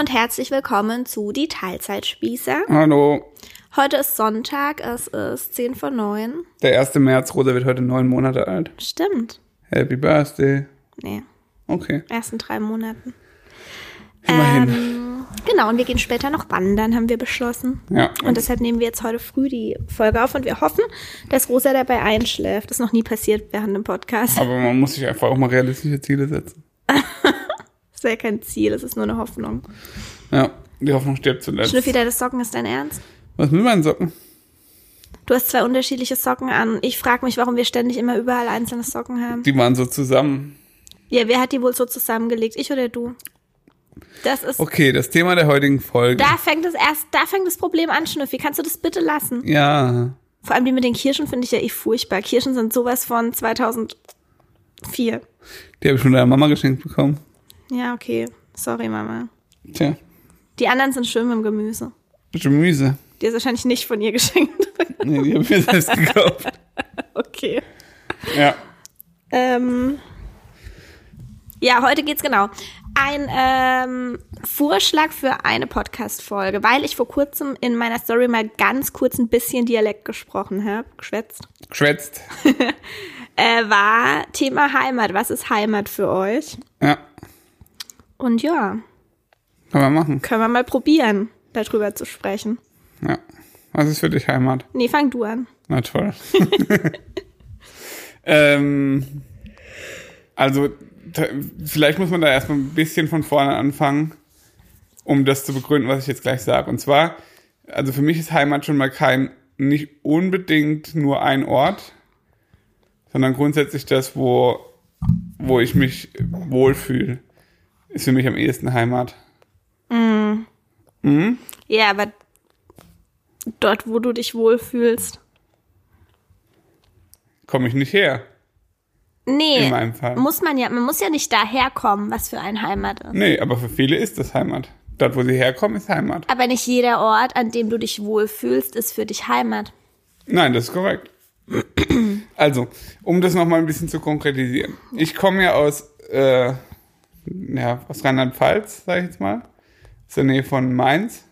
und herzlich willkommen zu Die Teilzeitspießer. Hallo. Heute ist Sonntag, es ist 10 vor 9. Der 1. März, Rosa wird heute neun Monate alt. Stimmt. Happy Birthday. Nee, Okay, erst in drei Monaten. immerhin. Ähm, genau, und wir gehen später noch wandern, haben wir beschlossen. ja, Und deshalb nehmen wir jetzt heute früh die Folge auf und wir hoffen, dass Rosa dabei einschläft. Das ist noch nie passiert während dem Podcast. aber man muss sich einfach auch mal realistische Ziele setzen. Das ist ja kein Ziel, das ist nur eine Hoffnung. Ja, die Hoffnung stirbt zuletzt. Schnüffi, deine Socken ist dein Ernst? Was mit meinen Socken? Du hast zwei unterschiedliche Socken an. Ich frage mich, warum wir ständig immer überall einzelne Socken haben. Die waren so zusammen. Ja, wer hat die wohl so zusammengelegt? Ich oder du? Das ist. Okay, das Thema der heutigen Folge. Da fängt es erst, da fängt das Problem an, Schnüffi. Kannst du das bitte lassen? ja, Vor allem die mit den Kirschen finde ich ja eh furchtbar. Kirschen sind sowas von 2004. die habe ich von deiner Mama geschenkt bekommen. Ja, okay. Sorry, Mama. Tja, Die anderen sind schön mit dem Gemüse. Gemüse. Die ist wahrscheinlich nicht von ihr geschenkt. Nee, die habe ich mir selbst gekauft. okay. Ja. Ähm, ja, heute geht's genau. Ein ähm, Vorschlag für eine Podcast-Folge, weil ich vor kurzem in meiner Story mal ganz kurz ein bisschen Dialekt gesprochen habe, geschwätzt, Geschwätzt. äh, war Thema Heimat. Was ist Heimat für euch? Ja, Und ja, kann man machen. können wir mal probieren, darüber zu sprechen. Ja. Was ist für dich Heimat? Nee, fang du an. Na toll. ähm, also, vielleicht muss man da erstmal ein bisschen von vorne anfangen, um das zu begründen, was ich jetzt gleich sage. Und zwar, also für mich ist Heimat schon mal kein, nicht unbedingt nur ein Ort, sondern grundsätzlich das, wo, wo ich mich wohlfühle, ist für mich am ehesten Heimat. Ja, aber dort, wo du dich wohlfühlst. Komme ich nicht her, Nee, in meinem Fall. muss man ja, man muss ja nicht daherkommen, was für ein Heimat ist. Nee, aber für viele ist das Heimat. Dort, wo sie herkommen, ist Heimat. Aber nicht jeder Ort, an dem du dich wohlfühlst, ist für dich Heimat. Nein, das ist korrekt. Also, um das nochmal ein bisschen zu konkretisieren. Ich komme ja aus, äh, ja, aus Rheinland-Pfalz, sage ich jetzt mal. Aus der Nähe von Mainz.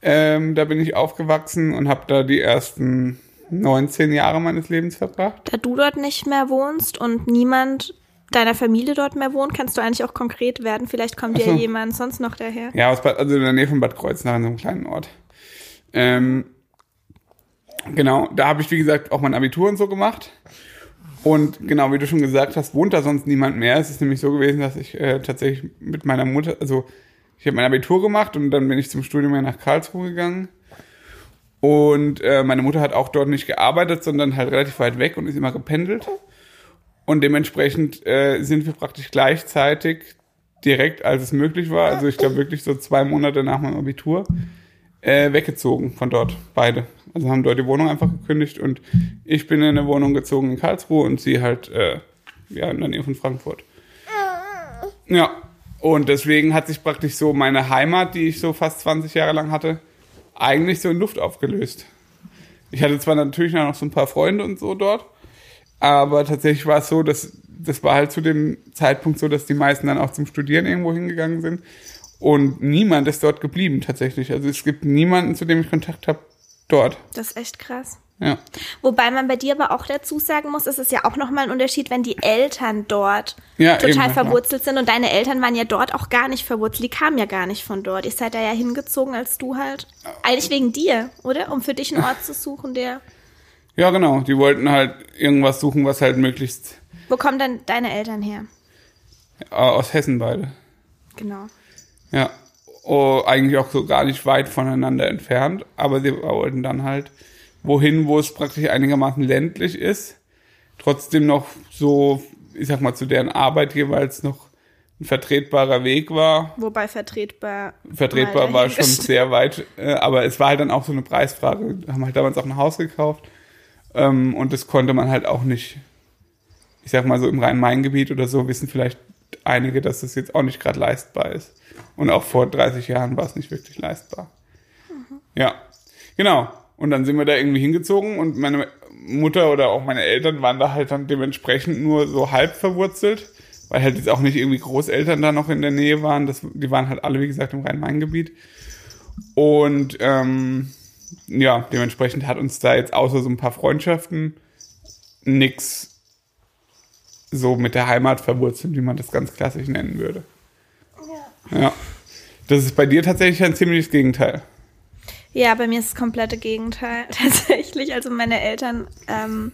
Ähm, da bin ich aufgewachsen und habe da die ersten 19 Jahre meines Lebens verbracht. Da du dort nicht mehr wohnst und niemand deiner Familie dort mehr wohnt, kannst du eigentlich auch konkret werden. Vielleicht kommt Ach ja so. jemand sonst noch daher. Ja, aus Bad, also in der Nähe von Bad Kreuznach, in so einem kleinen Ort. Ähm, genau, da habe ich, wie gesagt, auch mein Abitur und so gemacht. Und genau, wie du schon gesagt hast, wohnt da sonst niemand mehr. Es ist nämlich so gewesen, dass ich äh, tatsächlich mit meiner Mutter, also ich habe mein Abitur gemacht und dann bin ich zum Studium ja nach Karlsruhe gegangen. Und äh, meine Mutter hat auch dort nicht gearbeitet, sondern halt relativ weit weg und ist immer gependelt. Und dementsprechend äh, sind wir praktisch gleichzeitig direkt, als es möglich war, also ich glaube wirklich so zwei Monate nach meinem Abitur, äh, weggezogen von dort, beide. Also haben dort die Wohnung einfach gekündigt und ich bin in eine Wohnung gezogen in Karlsruhe und sie halt äh, ja, in der Nähe von Frankfurt. Ja, und deswegen hat sich praktisch so meine Heimat, die ich so fast 20 Jahre lang hatte, eigentlich so in Luft aufgelöst. Ich hatte zwar natürlich noch so ein paar Freunde und so dort, aber tatsächlich war es so, dass das war halt zu dem Zeitpunkt so, dass die meisten dann auch zum Studieren irgendwo hingegangen sind und niemand ist dort geblieben tatsächlich. Also es gibt niemanden, zu dem ich Kontakt habe dort. Das ist echt krass. Ja. Wobei man bei dir aber auch dazu sagen muss, es ist ja auch nochmal ein Unterschied, wenn die Eltern dort Ja, total eben, ja. verwurzelt sind und deine Eltern waren ja dort auch gar nicht verwurzelt. Die kamen ja gar nicht von dort. Ihr seid da ja hingezogen, als du halt, eigentlich wegen dir, oder? Um für dich einen Ort zu suchen, der, Ja, genau. Die wollten halt irgendwas suchen, was halt möglichst wo kommen dann deine Eltern her? aus Hessen beide. Genau. Ja. Oh, eigentlich auch so gar nicht weit voneinander entfernt, aber sie wollten dann halt wohin, wo es praktisch einigermaßen ländlich ist, trotzdem noch so, ich sag mal, zu deren Arbeit jeweils noch ein vertretbarer Weg war. Wobei vertretbar. Vertretbar war schon sehr weit, äh, aber es war halt dann auch so eine Preisfrage. Wir haben halt damals auch ein Haus gekauft ähm, und das konnte man halt auch nicht, ich sag mal so im Rhein-Main-Gebiet oder so, wissen vielleicht einige, dass das jetzt auch nicht gerade leistbar ist. Und auch vor 30 Jahren war es nicht wirklich leistbar. Ja, genau. Und dann sind wir da irgendwie hingezogen und meine Mutter oder auch meine Eltern waren da halt dann dementsprechend nur so halb verwurzelt, weil halt jetzt auch nicht irgendwie Großeltern da noch in der Nähe waren. Das, die waren halt alle, wie gesagt, im Rhein-Main-Gebiet. Und ähm, ja, dementsprechend hat uns da jetzt außer so ein paar Freundschaften nix so mit der Heimat verwurzelt, wie man das ganz klassisch nennen würde. Ja. ja. Das ist bei dir tatsächlich ein ziemliches Gegenteil. Ja, bei mir ist das komplette Gegenteil tatsächlich. Also meine Eltern, ähm,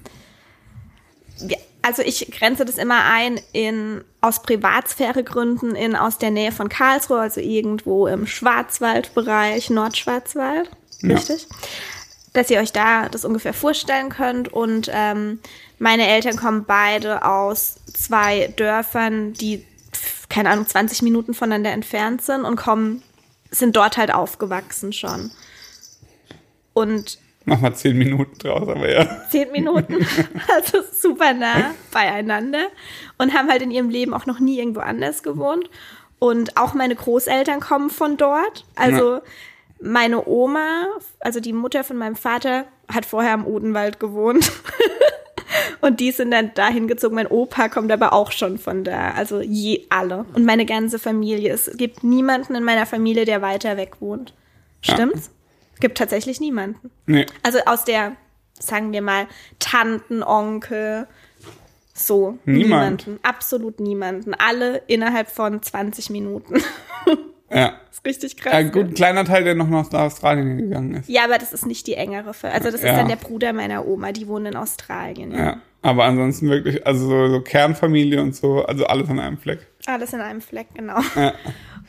ja, also ich grenze das immer ein in aus Privatsphäregründen in aus der Nähe von Karlsruhe, also irgendwo im Schwarzwaldbereich, Nordschwarzwald, richtig? Dass ihr euch da das ungefähr vorstellen könnt. Und ähm, meine Eltern kommen beide aus zwei Dörfern, die keine Ahnung 20 Minuten voneinander entfernt sind und kommen sind dort halt aufgewachsen schon. Und Mach mal zehn Minuten draus, aber ja. Zehn Minuten, also super nah beieinander und haben halt in ihrem Leben auch noch nie irgendwo anders gewohnt. Und auch meine Großeltern kommen von dort. Also ja. Meine Oma, also die Mutter von meinem Vater, hat vorher am Odenwald gewohnt. und die sind dann dahin gezogen. Mein Opa kommt aber auch schon von da. Also je alle. Und meine ganze Familie. Es gibt niemanden in meiner Familie, der weiter weg wohnt. Stimmt's? Ja. Gibt tatsächlich niemanden. Nee. Also aus der, sagen wir mal, Tanten, Onkel, so. Niemand. Niemanden. Absolut niemanden. Alle innerhalb von 20 Minuten. Ja. Das ist richtig krass. Ja, gut, ein kleiner Teil, der noch nach Australien gegangen ist. Ja, aber das ist nicht die engere. Fall. Also das ist ja. dann der Bruder meiner Oma, die wohnt in Australien. Ja. ja. Aber ansonsten wirklich, also so, so, Kernfamilie und so, also alles an einem Fleck. Alles in einem Fleck, genau. Ja.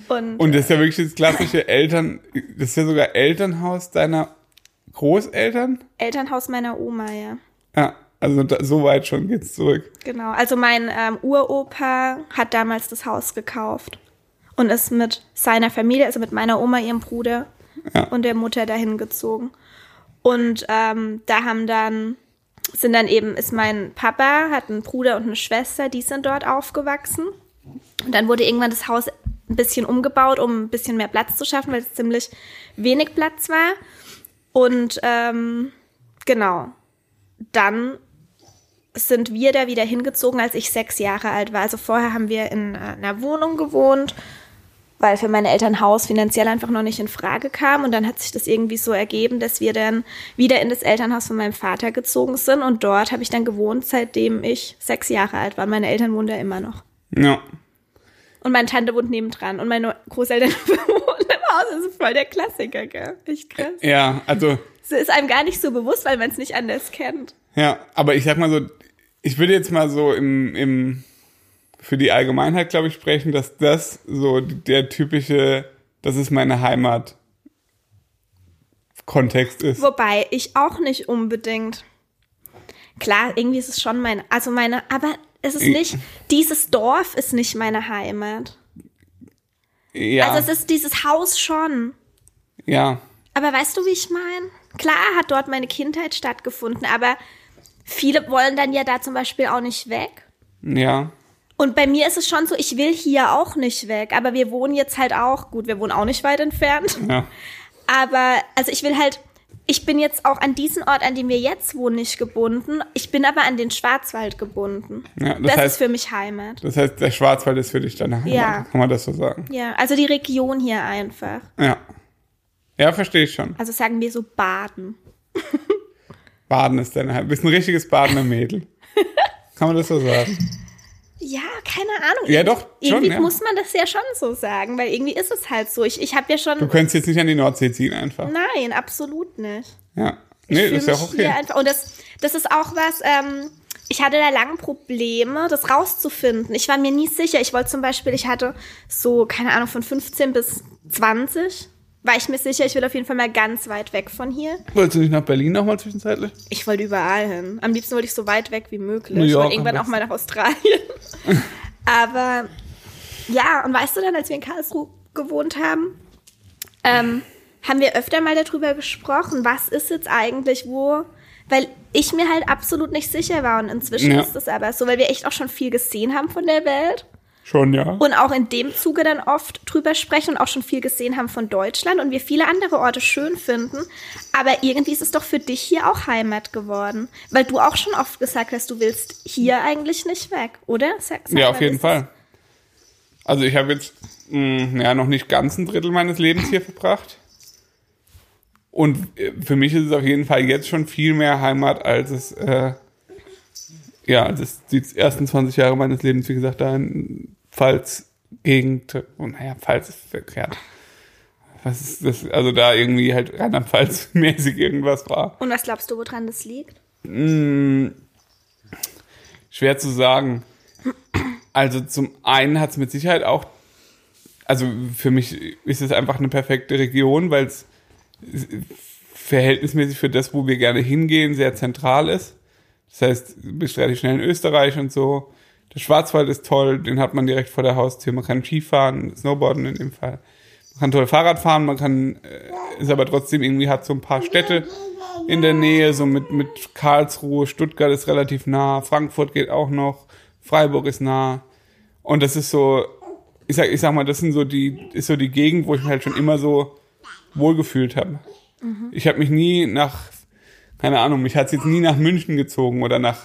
Und, und das ist ja wirklich das klassische Eltern, das ist ja sogar Elternhaus deiner Großeltern? Elternhaus meiner Oma, ja. Ja, also da, so weit schon geht's zurück. Genau, also mein ähm, Uropa hat damals das Haus gekauft und ist mit seiner Familie, also mit meiner Oma, ihrem Bruder ja. und der Mutter dahin gezogen. Und ähm, da haben dann sind dann eben, ist mein Papa, hat einen Bruder und eine Schwester, die sind dort aufgewachsen. Und dann wurde irgendwann das Haus ein bisschen umgebaut, um ein bisschen mehr Platz zu schaffen, weil es ziemlich wenig Platz war. Und ähm, genau, dann sind wir da wieder hingezogen, als ich sechs Jahre alt war. Also vorher haben wir in einer Wohnung gewohnt weil für meine Eltern Haus finanziell einfach noch nicht in Frage kam. Und dann hat sich das irgendwie so ergeben, dass wir dann wieder in das Elternhaus von meinem Vater gezogen sind. Und dort habe ich dann gewohnt, seitdem ich sechs Jahre alt war. Meine Eltern wohnen da immer noch. Ja. Und meine Tante wohnt nebendran und meine Großeltern wohnen im Haus. Das ist voll der Klassiker, gell? Echt krass. Ja, also. Es ist einem gar nicht so bewusst, weil man es nicht anders kennt. Ja, aber ich sag mal so, ich würde jetzt mal so im, im für die Allgemeinheit, glaube ich, sprechen, dass das so der typische, das ist meine Heimat Kontext ist. Wobei ich auch nicht unbedingt. Klar, irgendwie ist es schon mein, also meine, aber es ist nicht, dieses Dorf ist nicht meine Heimat. Ja. Also es ist dieses Haus schon. Ja. Aber weißt du, wie ich meine? Klar hat dort meine Kindheit stattgefunden, aber viele wollen dann ja da zum Beispiel auch nicht weg. Ja. Und bei mir ist es schon so, ich will hier auch nicht weg, aber wir wohnen jetzt halt auch, gut, wir wohnen auch nicht weit entfernt. Ja. Aber, also ich will halt, ich bin jetzt auch an diesen Ort, an dem wir jetzt wohnen, nicht gebunden. Ich bin aber an den Schwarzwald gebunden. Ja, das, das heißt, ist für mich Heimat. Das heißt, der Schwarzwald ist für dich deine Heimat. Ja. Kann man das so sagen? Ja, also die Region hier einfach. Ja. Ja, verstehe ich schon. Also sagen wir so Baden. Baden ist deine Heimat. Du bist ein richtiges Badener Mädel. Kann man das so sagen? Ja, keine Ahnung. Ja, doch. Irgendwie schon, ja. muss man das ja schon so sagen, weil irgendwie ist es halt so. Ich, ich habe ja schon. Du könntest jetzt nicht an die Nordsee ziehen einfach. Nein, absolut nicht. Ja. Nee, das ist ja auch okay. Einfach, und das, das ist auch was, ähm, ich hatte da lange Probleme, das rauszufinden. Ich war mir nie sicher. Ich wollte zum Beispiel, ich hatte so, keine Ahnung, von 15 bis 20 war ich mir sicher, ich will auf jeden Fall mal ganz weit weg von hier. Wolltest du nicht nach Berlin nochmal zwischenzeitlich? Ich wollte überall hin. Am liebsten wollte ich so weit weg wie möglich. New York ich wollte irgendwann auch mal nach Australien. Aber ja, und weißt du dann, als wir in Karlsruhe gewohnt haben, ähm, haben wir öfter mal darüber gesprochen, was ist jetzt eigentlich wo, weil ich mir halt absolut nicht sicher war und inzwischen ja. ist das aber so, weil wir echt auch schon viel gesehen haben von der Welt. Schon, ja. Und auch in dem Zuge dann oft drüber sprechen und auch schon viel gesehen haben von Deutschland und wir viele andere Orte schön finden. Aber irgendwie ist es doch für dich hier auch Heimat geworden. Weil du auch schon oft gesagt hast, du willst hier eigentlich nicht weg, oder? Sag, sag ja, auf jeden Fall. Also ich habe jetzt mh, ja noch nicht ganz ein Drittel meines Lebens hier verbracht. Und äh, für mich ist es auf jeden Fall jetzt schon viel mehr Heimat, als es äh, ja, es die ersten 20 Jahre meines Lebens, wie gesagt, da in Pfalz Gegend, und naja, Pfalz ist verkehrt. Was ist das? Also da irgendwie halt Rheinland-Pfalz-mäßig irgendwas war. Und was glaubst du, woran das liegt? Mm, schwer zu sagen. Also zum einen hat es mit Sicherheit auch, also für mich ist es einfach eine perfekte Region, weil es verhältnismäßig für das, wo wir gerne hingehen, sehr zentral ist. Das heißt, du bist relativ schnell in Österreich und so. Der Schwarzwald ist toll, den hat man direkt vor der Haustür. Man kann Skifahren, Snowboarden in dem Fall. Man kann toll Fahrrad fahren, man kann, äh, ist aber trotzdem irgendwie, hat so ein paar Städte in der Nähe, so mit, mit Karlsruhe, Stuttgart ist relativ nah, Frankfurt geht auch noch, Freiburg ist nah. Und das ist so, ich sag, ich sag mal, das sind so die, ist so die Gegend, wo ich mich halt schon immer so wohlgefühlt habe. Mhm. Ich habe mich nie nach, keine Ahnung, mich hat's jetzt nie nach München gezogen oder nach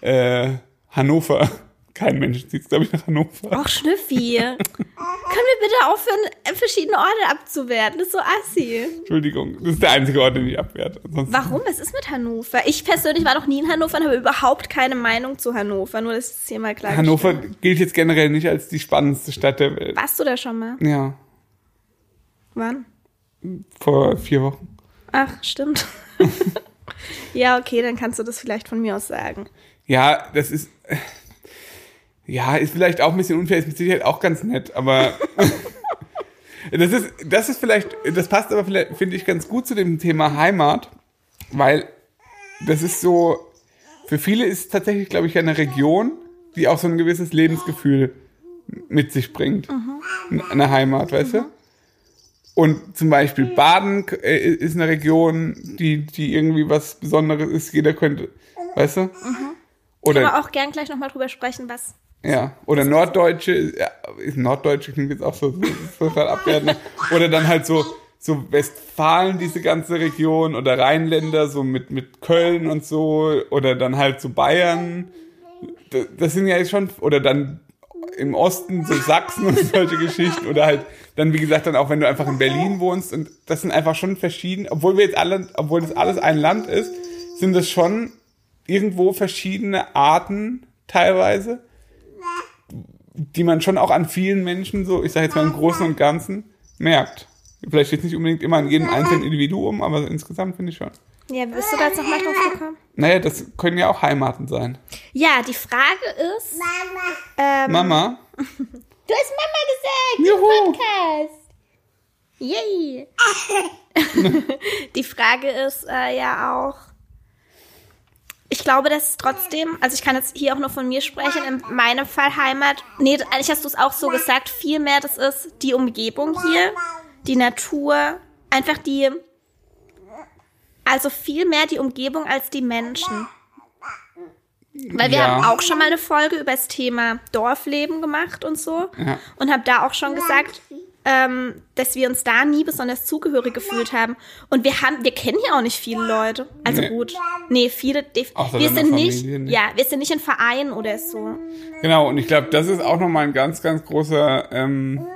äh, Hannover. Kein Mensch zieht, glaube ich, nach Hannover. Ach, Schnüffi. Können wir bitte aufhören, verschiedene Orte abzuwerten? Das ist so assi. Entschuldigung, das ist der einzige Ort, den ich abwerte. Ansonsten Warum? Was ist mit Hannover? Ich persönlich war noch nie in Hannover und habe überhaupt keine Meinung zu Hannover. Nur, dass es hier mal klar Hannover gilt jetzt generell nicht als die spannendste Stadt der Welt. Warst du da schon mal? Ja. Wann? Vor vier Wochen. Ach, stimmt. ja, okay, dann kannst du das vielleicht von mir aus sagen. Ja, das ist. Ja, ist vielleicht auch ein bisschen unfair, ist mit Sicherheit auch ganz nett, aber. das ist, das ist vielleicht, das passt aber vielleicht, finde ich, ganz gut zu dem Thema Heimat, weil das ist so, für viele ist es tatsächlich, glaube ich, eine Region, die auch so ein gewisses Lebensgefühl mit sich bringt. Mhm. Eine Heimat, weißt mhm. du? Und zum Beispiel Baden äh, ist eine Region, die, die irgendwie was Besonderes ist. Jeder könnte, weißt du? Mhm. Oder, Können wir auch gern gleich nochmal drüber sprechen, was. Ja, oder Norddeutsche, ja, Norddeutsche klingt jetzt auch so, so total abwertend. Oder dann halt so, so Westfalen, diese ganze Region, oder Rheinländer, so mit, mit Köln und so, oder dann halt so Bayern. Das, das sind ja schon, oder dann im Osten so Sachsen und solche Geschichten oder halt dann wie gesagt dann auch wenn du einfach in Berlin wohnst und das sind einfach schon verschieden, obwohl wir jetzt alle, obwohl das alles ein Land ist, sind das schon irgendwo verschiedene Arten teilweise, die man schon auch an vielen Menschen so, ich sage jetzt mal im Großen und Ganzen merkt. Vielleicht jetzt nicht unbedingt immer an jedem einzelnen Individuum, aber insgesamt finde ich schon. Ja, bist du da jetzt nochmal drauf gekommen? Naja, das können ja auch Heimaten sein. Ja, die Frage ist. Mama. Ähm, Mama. Du hast Mama gesagt Juhu. im Podcast. Yay. die Frage ist äh, ja auch. Ich glaube, dass trotzdem, also ich kann jetzt hier auch nur von mir sprechen, in meinem Fall Heimat, nee, eigentlich hast du es auch so gesagt, vielmehr das ist die Umgebung hier, die Natur, einfach die, also viel mehr die Umgebung als die Menschen. Weil wir ja. haben auch schon mal eine Folge über das Thema Dorfleben gemacht und so. Ja. Und habe da auch schon gesagt, ähm, dass wir uns da nie besonders zugehörig gefühlt haben. Und wir haben, wir kennen hier auch nicht viele Leute. Also nee. gut. Nee, viele. Wir sind nicht, nicht, ja, wir sind nicht in Vereinen oder so. Genau, und ich glaube, das ist auch nochmal ein ganz, ganz großer, ähm,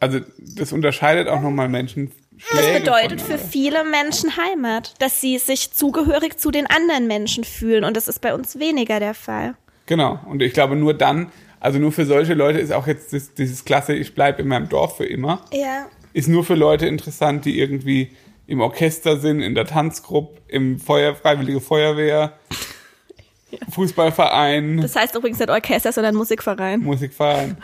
also das unterscheidet auch nochmal Menschen das bedeutet für viele Menschen Heimat, dass sie sich zugehörig zu den anderen Menschen fühlen. Und das ist bei uns weniger der Fall. Genau. Und ich glaube, nur dann, also nur für solche Leute ist auch jetzt das, dieses klasse, ich bleibe in meinem Dorf für immer. Ja. Ist nur für Leute interessant, die irgendwie im Orchester sind, in der Tanzgruppe, im Feuer, Freiwillige Feuerwehr, ja. Fußballverein. Das heißt übrigens nicht Orchester, sondern Musikverein. Musikverein.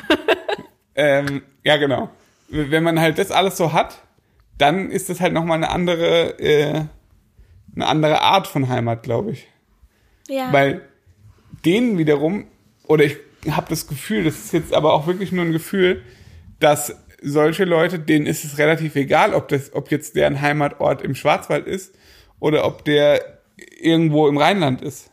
ähm, ja, genau. Wenn man halt das alles so hat, dann ist das halt nochmal eine andere, äh, eine andere Art von Heimat, glaube ich. Ja. Weil denen wiederum, oder ich habe das Gefühl, das ist jetzt aber auch wirklich nur ein Gefühl, dass solche Leute, denen ist es relativ egal, ob das, ob jetzt deren Heimatort im Schwarzwald ist oder ob der irgendwo im Rheinland ist.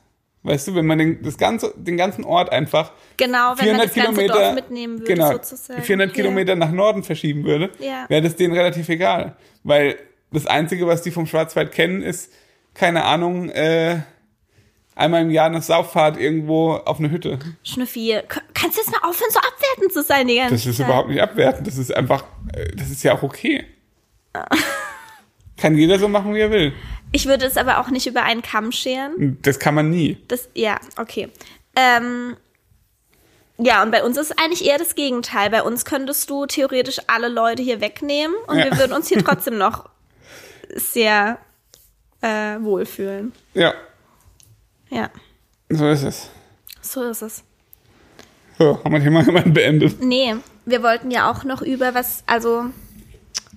Weißt du, wenn man den, das ganze, den ganzen Ort einfach genau, wenn 400 man das Kilometer, würde, genau, sozusagen. 400 ja. Kilometer nach Norden verschieben würde, ja. wäre das denen relativ egal. Weil das Einzige, was die vom Schwarzwald kennen, ist, keine Ahnung, äh, einmal im Jahr eine Sauffahrt irgendwo auf eine Hütte. Schnüffi, kannst du jetzt mal aufhören, so abwertend zu sein die ganze Das ist Zeit? überhaupt nicht abwertend. Das ist einfach, äh, das ist ja auch okay. Kann jeder so machen, wie er will. Ich würde es aber auch nicht über einen Kamm scheren. Das kann man nie. Das, ja, okay. Ähm, ja, und bei uns ist eigentlich eher das Gegenteil. Bei uns könntest du theoretisch alle Leute hier wegnehmen und Ja. wir würden uns hier trotzdem noch sehr äh, wohlfühlen. Ja, Ja, so ist es. so ist es. So, haben wir hier mal jemanden beendet. Nee, wir wollten ja auch noch über was, also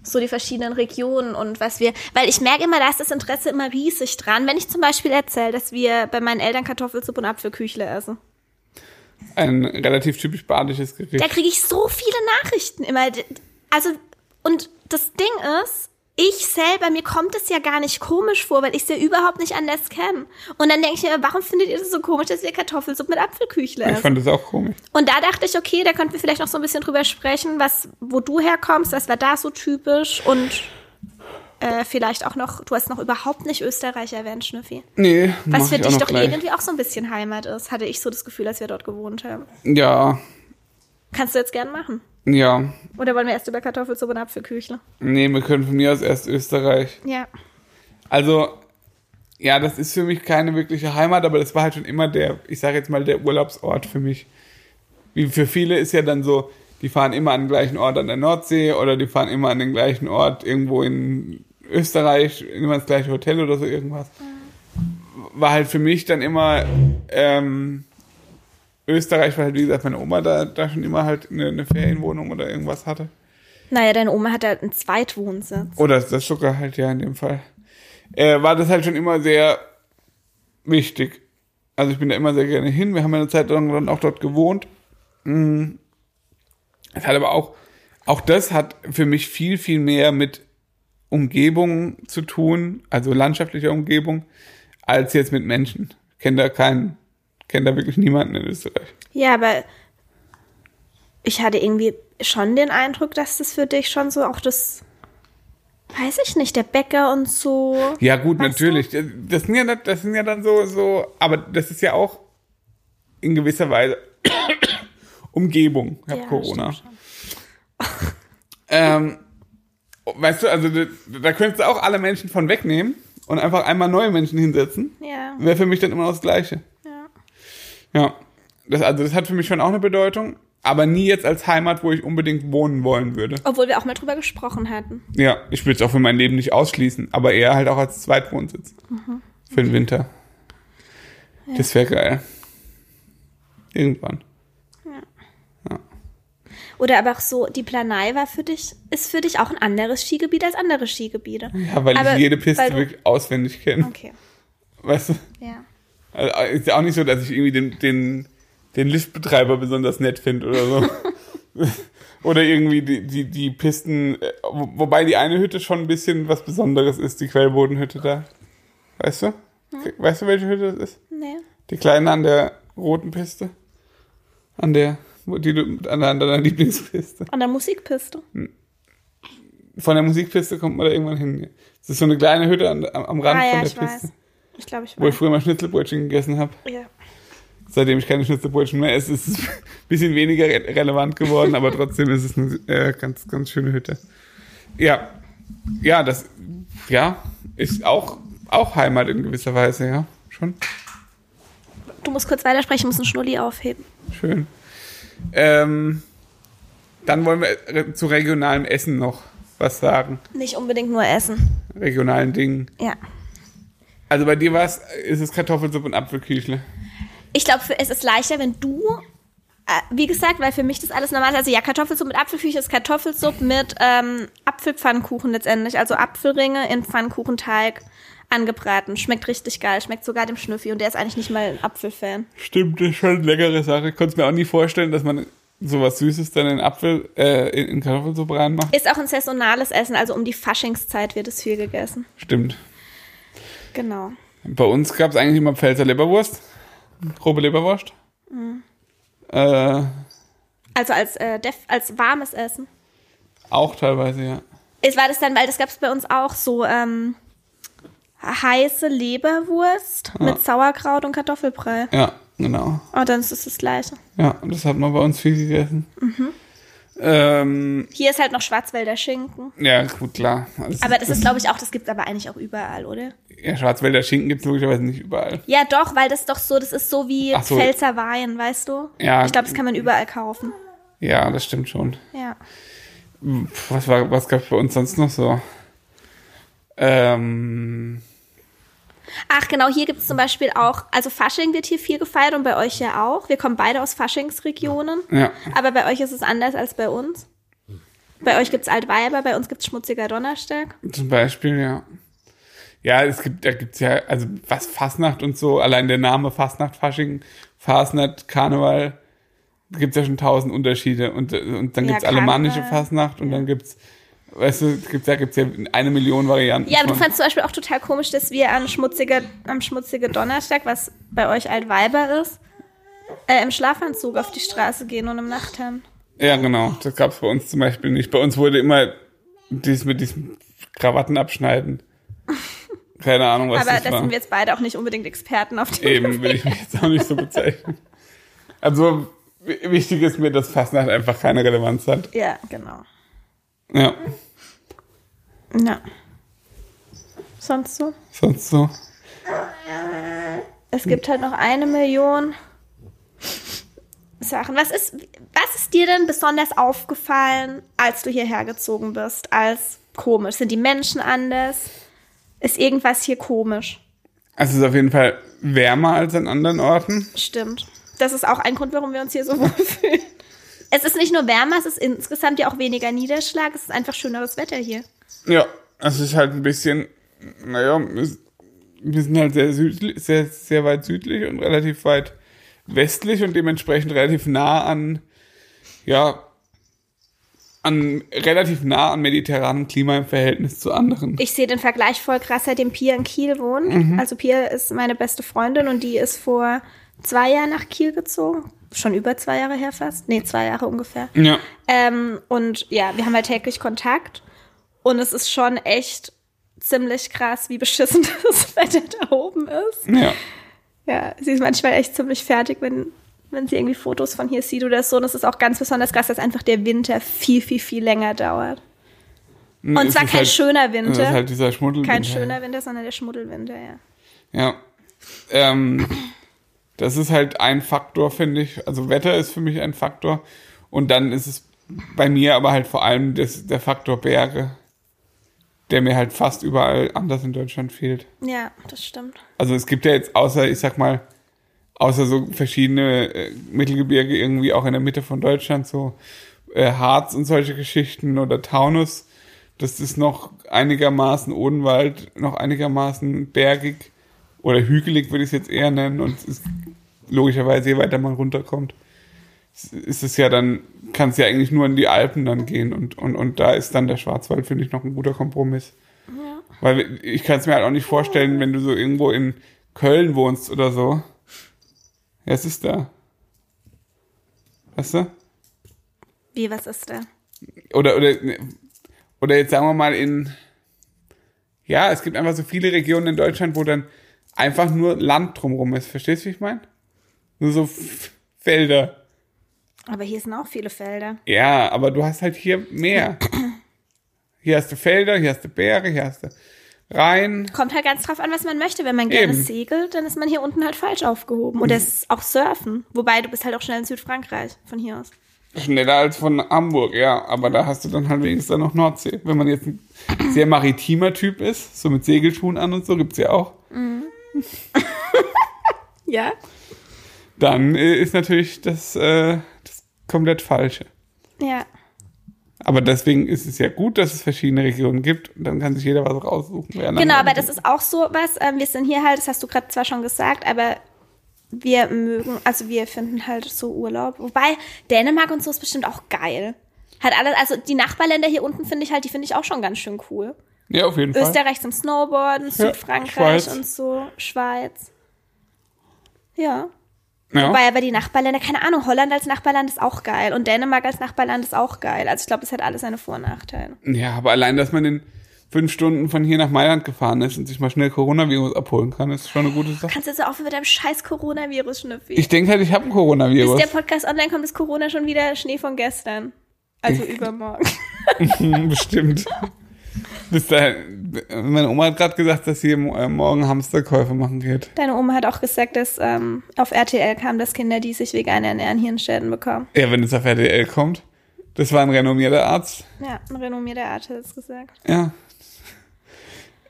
so die verschiedenen Regionen und was wir, weil ich merke immer, da ist das Interesse immer riesig dran. Wenn ich zum Beispiel erzähle, dass wir bei meinen Eltern Kartoffelsuppe und Apfelküchle essen, Ein relativ typisch badisches Gericht. da kriege ich so viele Nachrichten immer. Also, und das Ding ist, ich selber, mir kommt es ja gar nicht komisch vor, weil ich es ja überhaupt nicht anders kenne. Und dann denke ich mir, warum findet ihr das so komisch, dass wir Kartoffelsuppe mit Apfelküchle Ich essen? fand das auch komisch. Und da dachte ich, okay, da könnten wir vielleicht noch so ein bisschen drüber sprechen, was, wo du herkommst, was war da so typisch und äh, vielleicht auch noch, du hast noch überhaupt nicht Österreich erwähnt, Schnüffi. Nee, Was für ich dich doch gleich. irgendwie auch so ein bisschen Heimat ist, hatte ich so das Gefühl, als wir dort gewohnt haben. Ja, Kannst du jetzt gern machen. Ja. Oder wollen wir erst über Kartoffelsuppe und Apfelküchle? Nee, wir können von mir aus erst Österreich. Ja. Also, ja, das ist für mich keine wirkliche Heimat, aber das war halt schon immer der, ich sage jetzt mal, der Urlaubsort für mich. Wie für viele ist ja dann so, die fahren immer an den gleichen Ort an der Nordsee oder die fahren immer an den gleichen Ort irgendwo in Österreich, immer ins gleiche Hotel oder so irgendwas. War halt für mich dann immer ähm, Österreich, weil halt, wie gesagt, meine Oma da, da schon immer halt eine, eine Ferienwohnung oder irgendwas hatte. Naja, deine Oma hat halt einen Zweitwohnsitz. Oder das sogar halt ja in dem Fall. Äh, war das halt schon immer sehr wichtig. Also ich bin da immer sehr gerne hin. Wir haben ja eine Zeit lang dann auch dort gewohnt. Es hat aber auch, auch das hat für mich viel, viel mehr mit Umgebung zu tun, also landschaftlicher Umgebung, als jetzt mit Menschen. Ich kenne da keinen, kenne da wirklich niemanden in Österreich. Ja, aber ich hatte irgendwie schon den Eindruck, dass das für dich schon so auch das, weiß ich nicht, der Bäcker und so. Ja, gut, natürlich. Das, das, sind ja, das sind ja dann so, so, aber das ist ja auch in gewisser Weise Umgebung. Ich habe Ja, Corona. Ähm, weißt du, also da, da könntest du auch alle Menschen von wegnehmen und einfach einmal neue Menschen hinsetzen. Ja, Wäre für mich dann immer noch das Gleiche. Ja. Ja. Das, also das hat für mich schon auch eine Bedeutung, aber nie jetzt als Heimat, wo ich unbedingt wohnen wollen würde. Obwohl wir auch mal drüber gesprochen hatten. Ja, ich würde es auch für mein Leben nicht ausschließen, aber eher halt auch als Zweitwohnsitz. Für den Winter. Das wäre geil. Irgendwann. Oder aber auch so, die Planei war für dich, ist für dich auch ein anderes Skigebiet als andere Skigebiete. Ja, weil Aber ich jede Piste wirklich auswendig kenne. Okay, Weißt du? ja. Also, ist ja auch nicht so, dass ich irgendwie den, den, den Liftbetreiber besonders nett finde oder so. oder irgendwie die, die, die Pisten, äh, wo- wobei die eine Hütte schon ein bisschen was Besonderes ist, die Quellbodenhütte da. Weißt du? Weißt du, welche Hütte das ist? Nee. Die kleine an der roten Piste. An der, die du, an, der, an deiner Lieblingspiste. An der Musikpiste. Von der Musikpiste kommt man da irgendwann hin. Das ist so eine kleine Hütte an, am, am Rand Ah ja, von der ich Piste. weiß. Ich glaube, ich Wo ich weiß. früher mal Schnitzelbrötchen gegessen habe. Ja. Seitdem ich keine Schnitzelbrötchen mehr esse, ist es ein bisschen weniger re relevant geworden, aber trotzdem ist es eine äh, ganz, ganz schöne Hütte. Ja. Ja, das, ja, ist auch, auch Heimat in gewisser Weise, ja. Schon. Du musst kurz weitersprechen, ich muss einen Schnulli aufheben. Schön. Ähm, dann wollen wir re- zu regionalem Essen noch was sagen. Nicht unbedingt nur essen. Regionalen Dingen. Ja. Also bei dir was ist es Kartoffelsuppe und Apfelküchle. Ich glaube, es ist leichter, wenn du, äh, wie gesagt, weil für mich das alles normal ist. Also ja, Kartoffelsuppe mit Apfelküche ist Kartoffelsuppe mit ähm, Apfelpfannkuchen letztendlich. Also Apfelringe in Pfannkuchenteig angebraten. Schmeckt richtig geil. Schmeckt sogar dem Schnüffi. Und der ist eigentlich nicht mal ein Apfelfan. Stimmt, das ist schon eine leckere Sache. Ich konnte mir auch nie vorstellen, dass man sowas Süßes dann in Apfel, äh, in in Kartoffelsuppe reinmacht. Ist auch ein saisonales Essen. Also um die Faschingszeit wird es viel gegessen. Stimmt. Genau. Bei uns gab es eigentlich immer Pfälzer Leberwurst. Grobe Leberwurst. Äh, Also als, äh, def als warmes Essen. auch teilweise, ja. Es war das dann, weil das gab es bei uns auch so, ähm, heiße Leberwurst mit Sauerkraut und Kartoffelbrei. Ja, genau. Oh, dann ist es das Gleiche. Ja, und das hat man bei uns viel gegessen. Mhm. Ähm, Hier ist halt noch Schwarzwälder Schinken. ja, gut, klar. Also, Aber das ist, glaube ich, auch, das gibt es aber eigentlich auch überall, oder? ja, Schwarzwälder Schinken gibt es logischerweise nicht überall. Ja, doch, weil das ist doch so, das ist so wie so. Pfälzer Wein, weißt du? Ja. Ich glaube, das kann man überall kaufen. Ja, das stimmt schon. Ja. Was, war, was gab es bei uns sonst noch so? Ähm, Ach genau, hier gibt es zum Beispiel auch, also Fasching wird hier viel gefeiert und bei euch ja auch. Wir kommen beide aus Faschingsregionen, ja, aber bei euch ist es anders als bei uns. Bei euch gibt's Altweiber, bei uns gibt's Schmutziger Donnerstag. zum Beispiel, ja. Ja, es gibt, da gibt's ja, also was Fasnacht und so, allein der Name Fasnacht, Fasching, Fasnacht, Karneval, da gibt's ja schon tausend Unterschiede. Und, und dann Ja, gibt's alemannische Karneval. Fasnacht und dann gibt's, weißt du, gibt's, da gibt's ja eine Million Varianten. Ja, aber du fandst zum Beispiel auch total komisch, dass wir an Schmutziger, am Schmutziger Donnerstag, was bei euch Altweiber ist, äh, im Schlafanzug auf die Straße gehen und im Nachthemd. Ja, genau. Das gab's bei uns zum Beispiel nicht. Bei uns wurde immer dies mit diesem Krawatten abschneiden. Keine Ahnung, was aber das da war. sind wir jetzt beide auch nicht unbedingt Experten auf dem Eben will ich mich jetzt auch nicht so bezeichnen. Also wichtig ist mir, dass Fastnacht einfach keine Relevanz hat. Ja, genau. Ja, Ja. Sonst so? sonst so. Es gibt halt noch eine Million Sachen. Was ist, was ist dir denn besonders aufgefallen, als du hierher gezogen bist, als komisch? Sind die Menschen anders? Ist irgendwas hier komisch? Also es ist auf jeden Fall wärmer als an anderen Orten. Stimmt. Das ist auch ein Grund, warum wir uns hier so wohlfühlen. Es ist nicht nur wärmer, es ist insgesamt ja auch weniger Niederschlag. Es ist einfach schöneres Wetter hier. Ja, es ist halt ein bisschen, naja, wir sind halt sehr südlich, sehr, sehr weit südlich und relativ weit westlich und dementsprechend relativ nah an, ja, an, relativ nah an mediterranem Klima im Verhältnis zu anderen. Ich sehe den Vergleich voll krass, seitdem Pia in Kiel wohnt. Also Pia ist meine beste Freundin und die ist vor zwei Jahren nach Kiel gezogen. Schon über zwei Jahre her fast. Nee, zwei Jahre ungefähr. Ja, Ähm, und ja, wir haben halt täglich Kontakt. Und es ist schon echt ziemlich krass, wie beschissen das Wetter da oben ist. ja. Ja, sie ist manchmal echt ziemlich fertig, wenn, wenn sie irgendwie Fotos von hier sieht oder so. Und es ist auch ganz besonders krass, dass einfach der Winter viel, viel, viel länger dauert. Und Es zwar ist kein halt, schöner Es ist Winter. halt dieser Schmuddel. kein schöner Winter, sondern der Schmuddelwinter, ja. Ja. Ähm, das ist halt ein Faktor, finde ich. Also Wetter ist für mich ein Faktor. Und dann ist es bei mir aber halt vor allem das, der Faktor Berge, der mir halt fast überall anders in Deutschland fehlt. Ja, das stimmt. Also es gibt ja jetzt außer, ich sag mal, außer so verschiedene äh, Mittelgebirge irgendwie auch in der Mitte von Deutschland, so äh, Harz und solche Geschichten oder Taunus, das ist noch einigermaßen Odenwald, noch einigermaßen bergig oder hügelig würde ich es jetzt eher nennen und ist logischerweise, je weiter man runterkommt, ist es ja dann, kann es ja eigentlich nur in die Alpen dann gehen und, und, und da ist dann der Schwarzwald, finde ich, noch ein guter Kompromiss. Weil ich kann es mir halt auch nicht vorstellen, wenn du so irgendwo in Köln wohnst oder so. Ja, es ist da. Weißt du? Wie, was ist da? Oder, oder, oder jetzt sagen wir mal in, ja, es gibt einfach so viele Regionen in Deutschland, wo dann einfach nur Land drumrum ist. Verstehst du, wie ich meine? Nur so Felder. Aber hier sind auch viele Felder. Ja, aber du hast halt hier mehr. Hier hast du Felder, hier hast du Berge, hier hast du Rhein. Kommt halt ganz drauf an, was man möchte. Wenn man gerne Eben. segelt, dann ist man hier unten halt falsch aufgehoben. Oder es ist auch Surfen. Wobei, du bist halt auch schnell in Südfrankreich von hier aus. Schneller als von Hamburg, ja. Aber da hast du dann halt wenigstens dann noch Nordsee. Wenn man jetzt ein sehr maritimer Typ ist, so mit Segelschuhen an und so, gibt's ja auch. Ja? Dann äh, ist natürlich das, äh, das komplett Falsche. Ja. Aber deswegen ist es ja gut, dass es verschiedene Regionen gibt. Und dann kann sich jeder was raussuchen. Genau, aber das ist auch so was. Ähm, wir sind hier halt, das hast du gerade zwar schon gesagt, aber wir mögen, also wir finden halt so Urlaub. Wobei Dänemark und so ist bestimmt auch geil. Hat alles, also die Nachbarländer hier unten finde ich halt, die finde ich auch schon ganz schön cool. Ja, auf jeden Fall. Österreich zum Snowboarden, Südfrankreich Schweiz. und so, Schweiz. Ja. Ja. Wobei aber die Nachbarländer, keine Ahnung, Holland als Nachbarland ist auch geil und Dänemark als Nachbarland ist auch geil. Also ich glaube, es hat alles seine Vor- und Nachteile. Ja, aber allein, dass man in, fünf Stunden von hier nach Mailand gefahren ist und sich mal schnell Coronavirus abholen kann, ist schon eine gute Sache. Kannst du jetzt aufhören mit deinem scheiß Coronavirus, Schnüffi? Ich denke halt, ich habe ein Bis Coronavirus. der Podcast online kommt, ist Corona schon wieder Schnee von gestern. Also übermorgen. Bestimmt. Bis dahin, meine Oma hat gerade gesagt, dass sie äh, morgen Hamsterkäufe machen geht. Deine Oma hat auch gesagt, dass ähm, auf RTL kam, dass Kinder, die sich vegan ernähren, Hirnschäden bekommen. Ja, wenn es auf RTL kommt. Das war ein renommierter Arzt. Ja, ein renommierter Arzt hat es gesagt. Ja.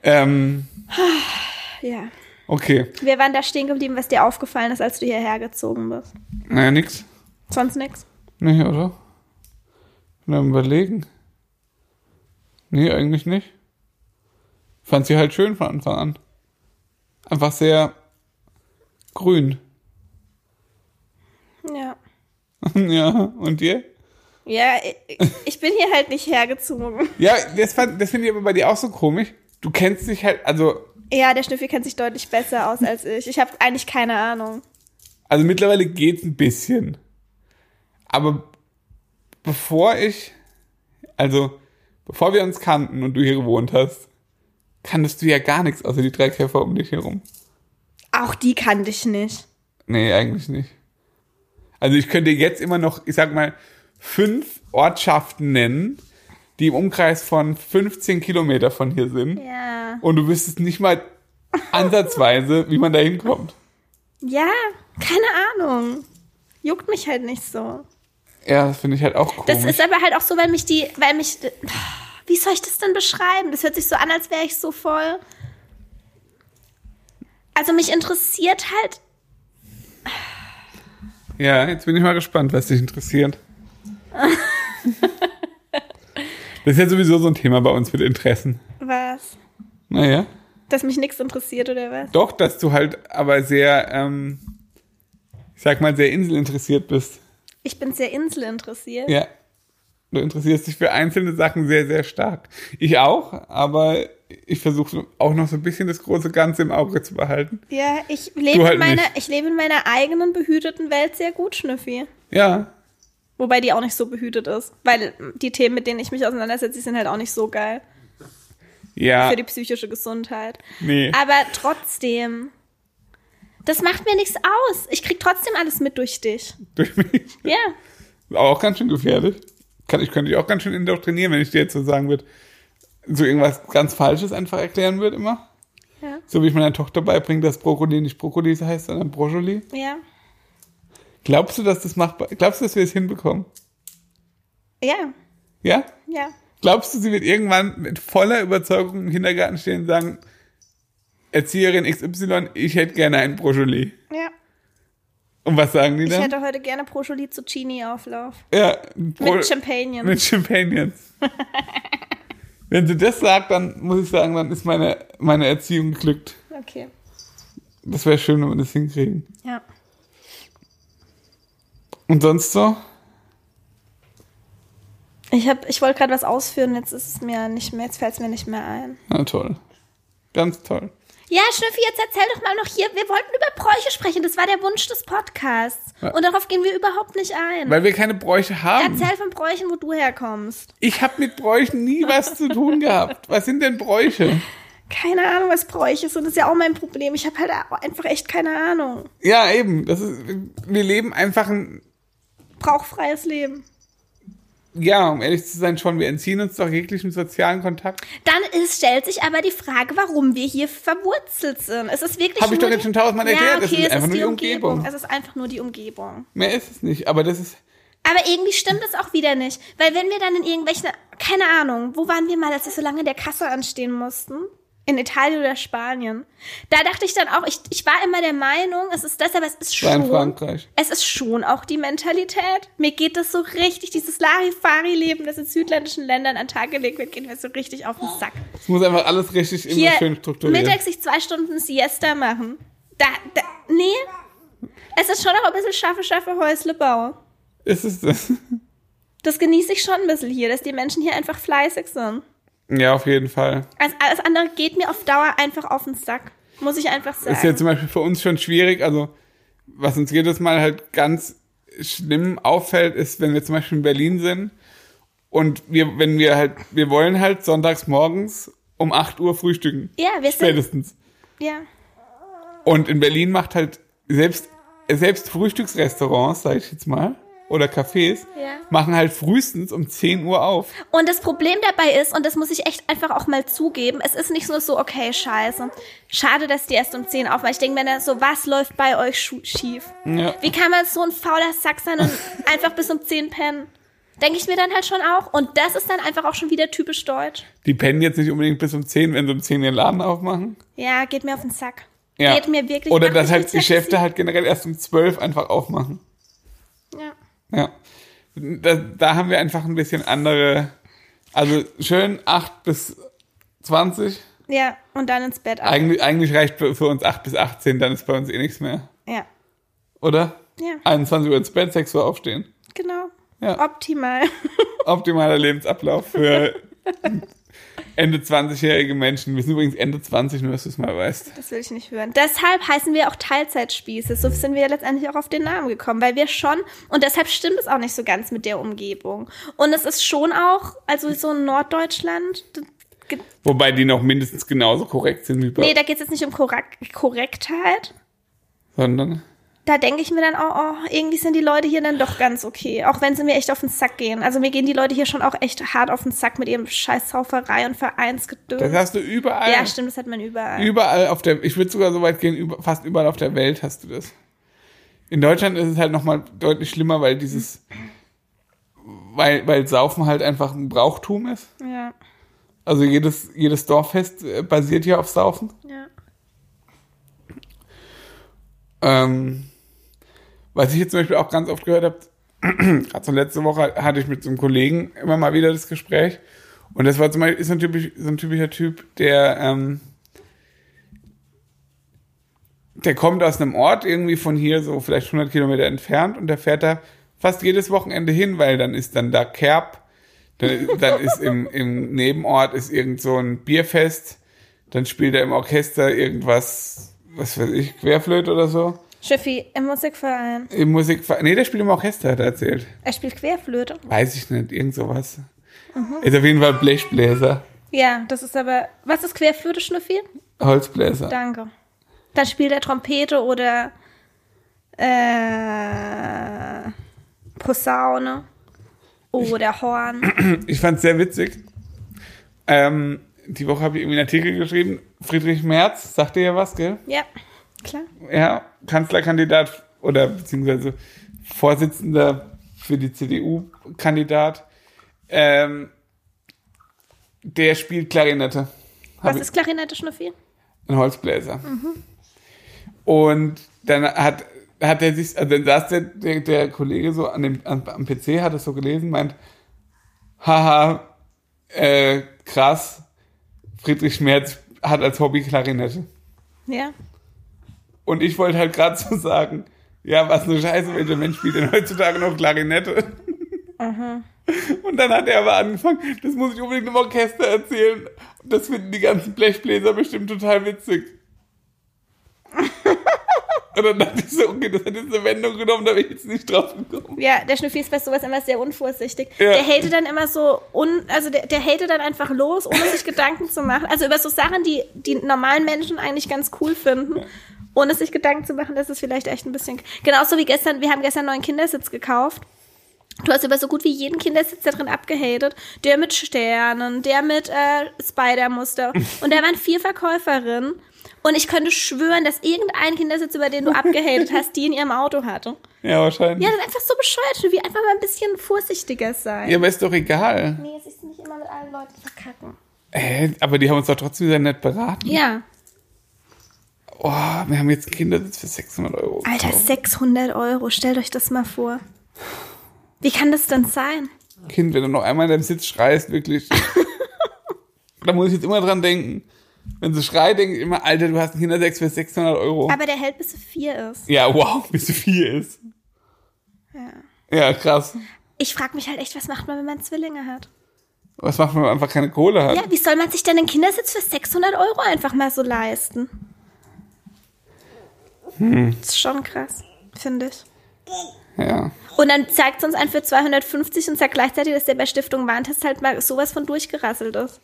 Ähm, Ja. okay. Wir waren da stehen geblieben, was dir aufgefallen ist, als du hierher gezogen bist. Naja, nix. Sonst nix. Nee, oder? Am überlegen. Nee, eigentlich nicht. Fand sie halt schön von Anfang an. Einfach sehr grün. Ja. ja, und dir? Ja, ich, bin hier halt nicht hergezogen. Ja, das, fand- das finde ich aber bei dir auch so komisch. Du kennst dich halt, also, Ja, der Schnüffel kennt sich deutlich besser aus als ich. Ich habe eigentlich keine Ahnung. also mittlerweile geht's ein bisschen. Aber bevor ich, also, bevor wir uns kannten und du hier gewohnt hast, kanntest du ja gar nichts außer die drei Käfer um dich herum. Auch die kannte ich nicht. Nee, eigentlich nicht. Also ich könnte jetzt immer noch, ich sag mal, fünf Ortschaften nennen, die im Umkreis von 15 Kilometer von hier sind. Ja. Und du wüsstest nicht mal ansatzweise, wie man da hinkommt. Ja, keine Ahnung. Juckt mich halt nicht so. Ja, das finde ich halt auch komisch. Das ist aber halt auch so, weil mich die, weil mich, wie soll ich das denn beschreiben? Das hört sich so an, als wäre ich so voll. Also mich interessiert halt, ja, jetzt bin ich mal gespannt, was dich interessiert. das ist ja sowieso so ein Thema bei uns mit Interessen. was? Naja. Dass mich nichts interessiert oder was? Doch, dass du halt aber sehr, ähm, ich sag mal, sehr inselinteressiert bist. Ich bin sehr inselinteressiert. Ja. Du interessierst dich für einzelne Sachen sehr, sehr stark. Ich auch, aber ich versuche auch noch so ein bisschen das große Ganze im Auge zu behalten. Ja, ich lebe halt in meiner, ich lebe in meiner eigenen behüteten Welt sehr gut, Schnüffi. Ja. Wobei die auch nicht so behütet ist. Weil die Themen, mit denen ich mich auseinandersetze, die sind halt auch nicht so geil Ja. für die psychische Gesundheit. Nee. Aber trotzdem, das macht mir nichts aus. Ich krieg trotzdem alles mit durch dich. Durch mich. Ja. Aber auch ganz schön gefährlich. Kann, ich könnte dich auch ganz schön indoktrinieren, wenn ich dir jetzt so sagen würde, so irgendwas ganz Falsches einfach erklären würde immer. Ja. So wie ich meiner Tochter beibringe, dass Brokkoli nicht Brokkoli heißt, sondern Brokkoli. Ja. Glaubst du, dass das machbar Glaubst du, dass wir es hinbekommen? Ja. Ja? Ja. Glaubst du, sie wird irgendwann mit voller Überzeugung im Kindergarten stehen und sagen, Erzieherin XY, ich hätte gerne einen Brokkoli. Ja. Und was sagen die Ich dann? hätte heute gerne Proscioli Zucchini Auflauf. Ja, Bro- Mit Champagnen. Mit Champagnons. Wenn sie das sagt, dann muss ich sagen, dann ist meine, meine Erziehung geglückt. Okay. Das wäre schön, wenn wir das hinkriegen. Ja. Und sonst so? Ich, hab, ich wollte gerade was ausführen, jetzt ist es mir nicht mehr, jetzt fällt es mir nicht mehr ein. Na toll. Ganz toll. Ja, Schnüffi, jetzt erzähl doch mal noch hier. Wir wollten über Bräuche sprechen. Das war der Wunsch des Podcasts. Und darauf gehen wir überhaupt nicht ein. Weil wir keine Bräuche haben. Erzähl von Bräuchen, wo du herkommst. Ich habe mit Bräuchen nie was zu tun gehabt. Was sind denn Bräuche? Keine Ahnung, was Bräuche sind. Das ist ja auch mein Problem. Ich habe halt einfach echt keine Ahnung. Ja, eben. Das ist, wir leben einfach ein, Brauchfreies Leben. Ja, um ehrlich zu sein, schon, wir entziehen uns doch jeglichen sozialen Kontakt. Dann ist, stellt sich aber die Frage, warum wir hier verwurzelt sind. Es ist wirklich Hab ich doch jetzt schon tausendmal erklärt. Ja, Es okay, ist es einfach ist nur die die Umgebung. Umgebung. Es ist einfach nur die Umgebung. Mehr ist es nicht. Aber das ist, Aber irgendwie stimmt es auch wieder nicht. Weil wenn wir dann in irgendwelchen, keine Ahnung, wo waren wir mal, als wir so lange in der Kasse anstehen mussten? In Italien oder Spanien. Da dachte ich dann auch, ich, ich war immer der Meinung, es ist das, aber es ist war in schon. Frankreich. Es ist schon auch die Mentalität. Mir geht das so richtig, dieses Larifari-Leben, das in südländischen Ländern an Tag gelegt wird, geht mir so richtig auf den Sack. Es muss einfach alles richtig immer Hier schön strukturiert. mittags sich zwei Stunden Siesta machen. Da, da, nee. Es ist schon auch ein bisschen schaffe, schaffe Häusle bauen. Ist es das? Das genieße ich schon ein bisschen hier, dass die Menschen hier einfach fleißig sind. Ja, auf jeden Fall. Also alles andere geht mir auf Dauer einfach auf den Sack. Muss ich einfach sagen. Ist ja zum Beispiel für uns schon schwierig. Also, was uns jedes Mal halt ganz schlimm auffällt, ist, wenn wir zum Beispiel in Berlin sind und wir, wenn wir halt, wir wollen halt sonntags morgens um 8 Uhr frühstücken. Ja, wir sind, Spätestens. ja. Und in Berlin macht halt selbst, selbst Frühstücksrestaurants, sag ich jetzt mal, oder Cafés, Ja. machen halt frühestens um 10 Uhr auf. Und das Problem dabei ist, und das muss ich echt einfach auch mal zugeben, es ist nicht nur so, okay, scheiße. Schade, dass die erst um 10 aufmachen. Ich denke mir dann so, was läuft bei euch schief? Ja. Wie kann man so ein fauler Sack sein und einfach bis um 10 pennen? Denke ich mir dann halt schon auch. Und das ist dann einfach auch schon wieder typisch deutsch. Die pennen jetzt nicht unbedingt bis um 10, wenn sie um 10 ihren Laden aufmachen. Ja, geht mir auf den Sack. Ja. Geht mir wirklich Oder dass halt Geschäfte halt generell erst um 12 einfach aufmachen. Ja. Da, da haben wir einfach ein bisschen andere, also schön 8 bis 20. ja, und dann ins Bett ab. Eigentlich, eigentlich reicht für, für uns 8 bis 18, dann ist bei uns eh nichts mehr. Ja, Oder? Ja. 21 Uhr ins Bett, 6 Uhr aufstehen. genau. Ja. Optimal. Optimaler Lebensablauf für Ende 20-jährige Menschen. Wir sind übrigens Ende 20, nur dass du es mal weißt. Das will ich nicht hören. Deshalb heißen wir auch Teilzeitspieße. So sind wir letztendlich auch auf den Namen gekommen, weil wir schon, und deshalb stimmt es auch nicht so ganz mit der Umgebung. Und es ist schon auch, also so in Norddeutschland, Wobei die noch mindestens genauso korrekt sind wie bei nee, da geht es jetzt nicht um Korrekt Korrektheit. sondern Da denke ich mir dann auch, oh, irgendwie sind die Leute hier dann doch ganz okay. Auch wenn sie mir echt auf den Sack gehen. Also mir gehen die Leute hier schon auch echt hart auf den Sack mit ihrem scheiß Sauferei und Vereinsgedöns. das hast du überall. ja, stimmt, das hat man überall. Überall auf der, ich würde sogar so weit gehen, über, fast überall auf der Welt hast du das. In Deutschland ist es halt nochmal deutlich schlimmer, weil dieses, weil, weil Saufen halt einfach ein Brauchtum ist. ja, Also jedes, jedes Dorffest äh, basiert ja auf Saufen. ja. Ähm, was ich jetzt zum Beispiel auch ganz oft gehört habe, gerade so letzte Woche hatte ich mit so einem Kollegen immer mal wieder das Gespräch. Und das war zum Beispiel, ist so ein, typisch, so ein typischer Typ, der, ähm, der kommt aus einem Ort irgendwie von hier so vielleicht 100 Kilometer entfernt und der fährt da fast jedes Wochenende hin, weil dann ist dann da Kerb, dann, dann ist im, im Nebenort ist irgend so ein Bierfest, dann spielt er im Orchester irgendwas, was weiß ich, Querflöte oder so. Schiffi im Musikverein. Im Musikverein. Nee, der spielt im Orchester, hat er erzählt. Er spielt Querflöte. Weiß ich nicht, irgend sowas. Ist auf jeden Fall Blechbläser, Ja, das ist aber. Was ist Querflöte, Schnuffi? Holzbläser. Danke. Dann spielt er Trompete oder äh, Posaune oder Horn. Ich fand's sehr witzig. Ähm, die Woche habe ich irgendwie einen Artikel geschrieben. Friedrich Merz, sagt dir ja was, gell? Ja, klar. Ja, Kanzlerkandidat oder beziehungsweise Vorsitzender für die CDU-Kandidat. Ähm, der spielt Klarinette. Was ist Klarinette, Schnuffi? Ein Holzbläser. Und dann hat, hat er sich, also dann saß der, der, der Kollege so an dem, am, am PC, hat es so gelesen, meint, haha, äh, krass, Friedrich Merz hat als Hobby Klarinette. Ja. Und ich wollte halt gerade so sagen, ja, was eine Scheiße, welcher Mensch spielt denn heutzutage noch Klarinette? Und dann hat er aber angefangen, das muss ich unbedingt im Orchester erzählen. Und das finden die ganzen Blechbläser bestimmt total witzig. Und dann dachte ich so, okay, das hat jetzt eine Wendung genommen, da bin ich jetzt nicht drauf gekommen. Ja, der Schnuffi ist bei sowas immer sehr unvorsichtig. Ja. Der hatet dann immer so, un, also der, der hatet dann einfach los, ohne sich Gedanken zu machen. Also über so Sachen, die die normalen Menschen eigentlich ganz cool finden, ohne sich Gedanken zu machen, das ist vielleicht echt ein bisschen. Genauso wie gestern, wir haben gestern einen neuen Kindersitz gekauft. Du hast über so gut wie jeden Kindersitz da drin abgehatet. Der mit Sternen, der mit äh, Spider-Muster. Und da waren vier Verkäuferinnen. Und ich könnte schwören, dass irgendein Kindersitz, über den du abgehatet hast, die in ihrem Auto hatte. Ja, wahrscheinlich. Ja, das ist einfach so bescheuert. Wie einfach mal ein bisschen vorsichtiger sein. Ja, aber ist doch egal. Nee, es ist nicht immer mit allen Leuten verkacken. Äh, aber die haben uns doch trotzdem sehr nett beraten. Ja. Oh, wir haben jetzt einen Kindersitz für 600 Euro. Alter, gekauft. 600 Euro. Stellt euch das mal vor. Wie kann das denn sein? Kind, wenn du noch einmal in deinem Sitz schreist, wirklich. da muss ich jetzt immer dran denken. Wenn sie schreit, denke ich immer, Alter, du hast einen Kindersitz für 600 Euro. Aber der hält bis zu vier ist. Ja, wow, bis zu vier ist. Ja, krass. Ich frage mich halt echt, was macht man, wenn man Zwillinge hat? Was macht man, wenn man einfach keine Kohle hat? Ja, wie soll man sich denn einen Kindersitz für 600 Euro einfach mal so leisten? Das ist schon krass, finde ich. Ja. Und dann zeigt es uns einen für 250 und sagt gleichzeitig, dass der bei Stiftung Warntest halt mal sowas von durchgerasselt ist.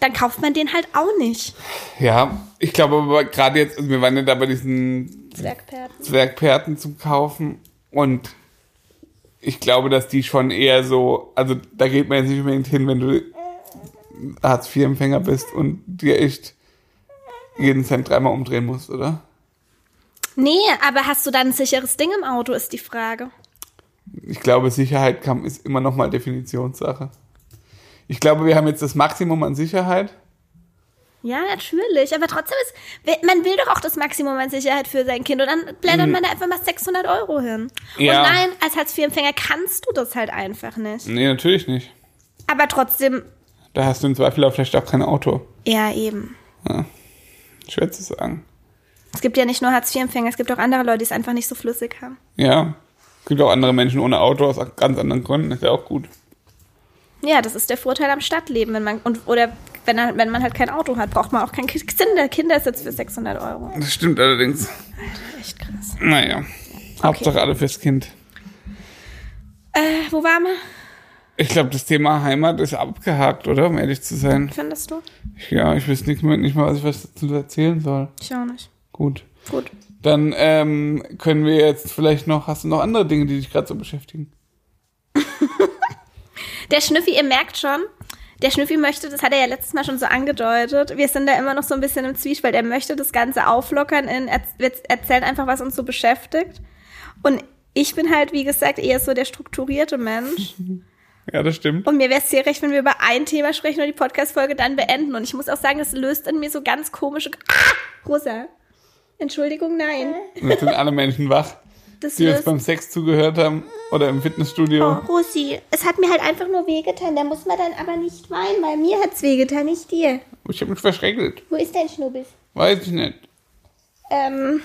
dann kauft man den halt auch nicht. Ja, ich glaube aber gerade jetzt, also wir waren ja da bei diesen Zwergperten. Zwergperten zum Kaufen und ich glaube, dass die schon eher so, also da geht man jetzt nicht unbedingt hin, wenn du Hartz-IV-Empfänger bist und dir echt jeden Cent dreimal umdrehen musst, oder? Nee, aber hast du dann ein sicheres Ding im Auto, ist die Frage. Ich glaube, Sicherheit ist immer noch mal Definitionssache. Ich glaube, wir haben jetzt das Maximum an Sicherheit. Ja, natürlich. Aber trotzdem ist, man will doch auch das Maximum an Sicherheit für sein Kind. Und dann blättert man da einfach mal 600 Euro hin. Ja. Und nein, als Hartz-IV-Empfänger kannst du das halt einfach nicht. Nee, natürlich nicht. Aber trotzdem, Da hast du im Zweifel auch vielleicht auch kein Auto. ja, eben. Schwer zu sagen. Es gibt ja nicht nur Hartz-IV-Empfänger, es gibt auch andere Leute, die es einfach nicht so flüssig haben. Ja. Es gibt auch andere Menschen ohne Auto aus ganz anderen Gründen. Ist ja auch gut. Ja, das ist der Vorteil am Stadtleben. Wenn man, und, oder wenn, wenn man halt kein Auto hat, braucht man auch keinen Kinder, Kindersitz für 600 Euro. Das stimmt allerdings. Echt krass. Naja. Hauptsache alle fürs Kind. Äh, wo waren wir? Ich glaube, das Thema Heimat ist abgehakt, oder? Um ehrlich zu sein. Findest du? Ich, ja, ich weiß nicht mehr, nicht mal, was ich was dazu erzählen soll. Ich auch nicht. Gut. Gut. Dann ähm, können wir jetzt vielleicht noch, hast du noch andere Dinge, die dich gerade so beschäftigen? Der Schnüffi, ihr merkt schon, der Schnüffi möchte, das hat er ja letztes Mal schon so angedeutet, wir sind da immer noch so ein bisschen im Zwiespalt. Er möchte das Ganze auflockern, in, er, wir erzählen einfach, was uns so beschäftigt. Und ich bin halt, wie gesagt, eher so der strukturierte Mensch. Ja, das stimmt. Und mir wäre es sehr recht, wenn wir über ein Thema sprechen und die Podcast-Folge dann beenden. Und ich muss auch sagen, das löst in mir so ganz komische. Ah! Rosa. Entschuldigung, nein. Und jetzt sind alle Menschen wach, Das die uns beim Sex zugehört haben oder im Oh, Fitnessstudio. Rosi, es hat mir halt einfach nur wehgetan. Da muss man dann aber nicht weinen, weil mir hat's wehgetan, nicht dir. Ich habe mich verschreckelt. Wo ist dein Schnubbis? Weiß ich nicht. Ähm.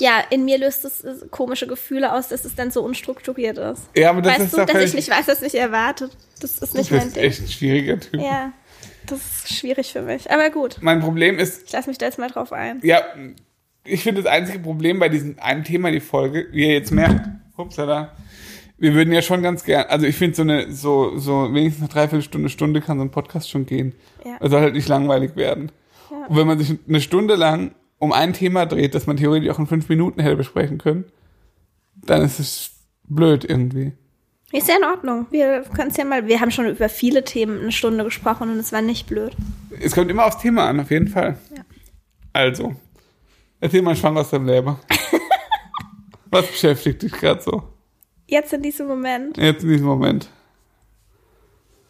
Ja, in mir löst es äh, komische Gefühle aus, dass es dann so unstrukturiert ist. Ja, aber das weißt ist du, dass ich nicht weiß, was mich erwartet. Das ist nicht mein bist Ding. echt ein schwieriger Typ. Ja, das ist schwierig für mich. Aber gut, Mein Problem ist, ich lasse mich da jetzt mal drauf ein. ja, ich finde das einzige Problem bei diesem einen Thema, die Folge, wie ihr jetzt merkt, upsala, wir würden ja schon ganz gern, also ich finde so eine, so, so wenigstens eine Dreiviertelstunde, Stunde kann so ein Podcast schon gehen. Ja. Es soll halt nicht langweilig werden. Ja. Und wenn man sich eine Stunde lang um ein Thema dreht, das man theoretisch auch in fünf Minuten hätte besprechen können, dann ist es blöd irgendwie. Ist ja in Ordnung. Wir können es ja mal, wir haben schon über viele Themen eine Stunde gesprochen und es war nicht blöd. Es kommt immer aufs Thema an, auf jeden Fall. Ja. Also, erzähl mal schwanger aus deinem Leben. Was beschäftigt dich gerade so? Jetzt in diesem Moment. Jetzt in diesem Moment.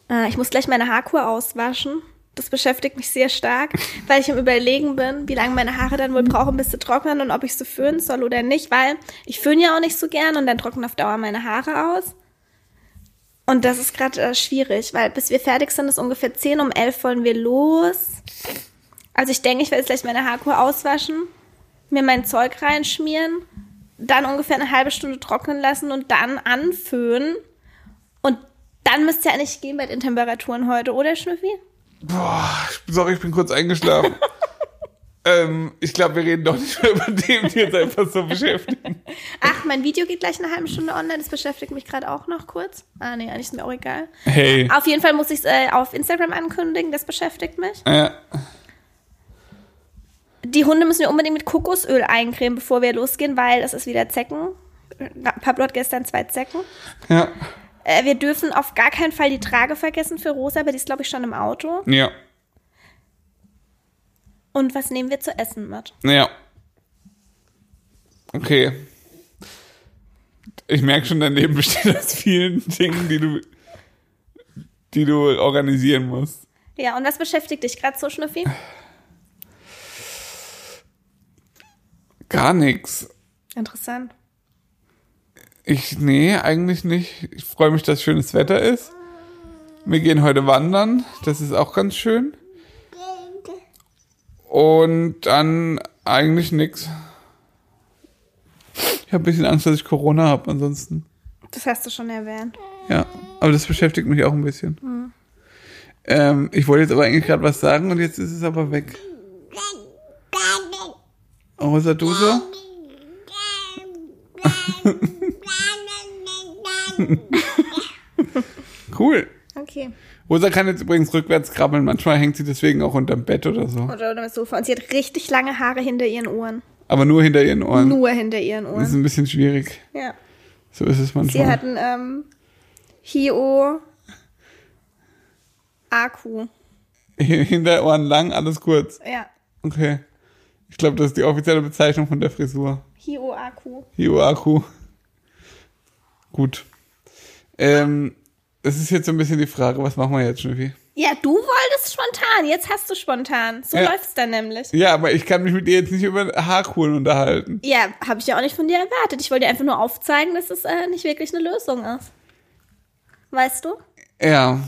Ah, ich muss gleich meine Haarkur auswaschen. Das beschäftigt mich sehr stark, weil ich im Überlegen bin, wie lange meine Haare dann wohl brauchen, bis sie trocknen und ob ich sie föhnen soll oder nicht, weil ich föhne ja auch nicht so gern und dann trocknen auf Dauer meine Haare aus. Und das ist gerade äh, schwierig, weil bis wir fertig sind, ist ungefähr 10 um 11 wollen wir los. Also ich denke, ich werde jetzt gleich meine Haarkur auswaschen, mir mein Zeug reinschmieren, dann ungefähr eine halbe Stunde trocknen lassen und dann anföhnen. Und dann müsste ja eigentlich gehen bei den Temperaturen heute, oder Schnüffi? Boah, ich- sorry, ich bin kurz eingeschlafen. ähm, ich glaube, wir reden doch nicht mehr über Themen, die uns einfach so beschäftigen. Ach, mein Video geht gleich eine halbe Stunde online, das beschäftigt mich gerade auch noch kurz. Ah, nee, eigentlich ist mir auch egal. Hey. Auf jeden Fall muss ich es äh, auf Instagram ankündigen, das beschäftigt mich. Ja, Die Hunde müssen wir unbedingt mit Kokosöl eincremen, bevor wir losgehen, weil es ist wieder Zecken. Pablo hat gestern zwei Zecken. ja, Äh, wir dürfen auf gar keinen Fall die Trage vergessen für Rosa, aber die ist, glaube ich, schon im Auto. ja, Und was nehmen wir zu essen mit? ja. Okay. Ich merke schon, dein Leben besteht aus vielen Dingen, die du, die du organisieren musst. Ja, und was beschäftigt dich gerade so, Schnüffi? Gar nichts. Interessant. Ich, nee, eigentlich nicht. Ich freue mich, dass schönes Wetter ist. Wir gehen heute wandern. Das ist auch ganz schön. Und dann eigentlich nix. Ich habe ein bisschen Angst, dass ich Corona habe, ansonsten. Das hast du schon erwähnt. Ja, aber das beschäftigt mich auch ein bisschen. Ähm, ich wollte jetzt aber eigentlich gerade was sagen und jetzt ist es aber weg. Rosa, du so? Cool. Okay. Rosa kann jetzt übrigens rückwärts krabbeln. Manchmal hängt sie deswegen auch unterm Bett oder so. Oder unter dem Sofa. Und sie hat richtig lange Haare hinter ihren Ohren. Aber nur hinter ihren Ohren. Nur hinter ihren Das ist Ohren. ein bisschen schwierig. Ja. So ist es Sie manchmal. hat ein ähm, Hio Akku. Hinter Ohren lang, alles kurz. Ja. Okay. Ich glaube, das ist die offizielle Bezeichnung von der Frisur. Hio Akku. Hioaku. Gut. Ähm, es ist jetzt so ein bisschen die Frage, was machen wir jetzt, Schnüffi? Ja, du wolltest spontan. Jetzt hast du spontan. So Ja. läuft's dann nämlich. Ja, aber ich kann mich mit dir jetzt nicht über Haarkuren unterhalten. Ja, habe ich ja auch nicht von dir erwartet. Ich wollte dir einfach nur aufzeigen, dass es äh, nicht wirklich eine Lösung ist. Weißt du? Ja.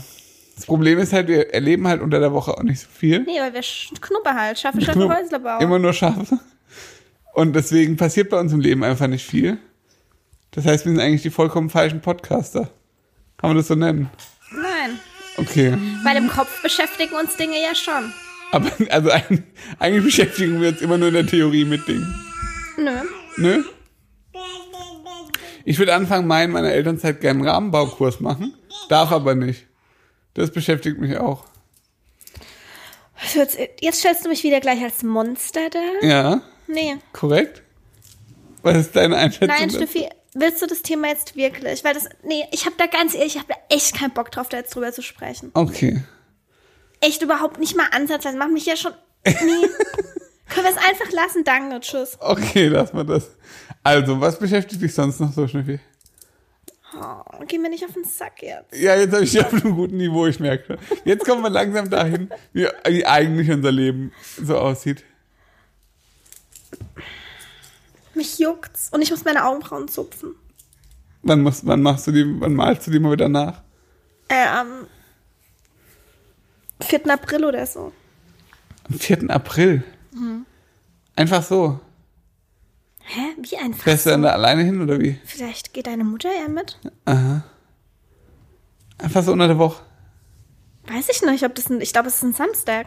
Das Problem ist halt, wir erleben halt unter der Woche auch nicht so viel. Nee, weil wir sch- Knuppe halt. Schaffe, schaffe, Knupp- Häuslerbau. Immer nur scharf. Und deswegen passiert bei uns im Leben einfach nicht viel. Das heißt, wir sind eigentlich die vollkommen falschen Podcaster. Kann man das so nennen? Nein. Okay. Weil im Kopf beschäftigen uns Dinge ja schon. Aber also eigentlich beschäftigen wir uns immer nur in der Theorie mit Dingen. Nö. Ne? Ich würde anfangen, meinen meiner Elternzeit gerne einen Rahmenbaukurs machen. Darf aber nicht. Das beschäftigt mich auch. Jetzt, jetzt stellst du mich wieder gleich als Monster da? Ja, Nee. korrekt? Was ist deine Einschätzung? Nein? Steffi, willst du das Thema jetzt wirklich? Weil das, nee, ich habe da ganz ehrlich, ich habe da echt keinen Bock drauf, da jetzt drüber zu sprechen. Okay. Echt überhaupt nicht mal ansatzweise. Macht mich ja schon, nee. Können wir es einfach lassen? Danke, tschüss. Okay, lass mal das. Also, was beschäftigt dich sonst noch so, Schnüffi? Oh, geh mir nicht auf den Sack jetzt. Ja, jetzt habe ich dich auf einem guten Niveau, ich merke. Jetzt kommen wir langsam dahin, wie, wie eigentlich unser Leben so aussieht. Mich juckt's. Und ich muss meine Augenbrauen zupfen. Wann, musst, wann machst du die, wann malst du die mal wieder nach? Äh, am 4. April oder so. Am 4. April. Mhm. Einfach so. Hä? Wie einfach Fährst du so? dann da alleine hin oder wie? Vielleicht geht deine Mutter ja mit? Einfach so unter der Woche. Weiß ich nicht, ob das ein, ich glaube, es ist ein Samstag.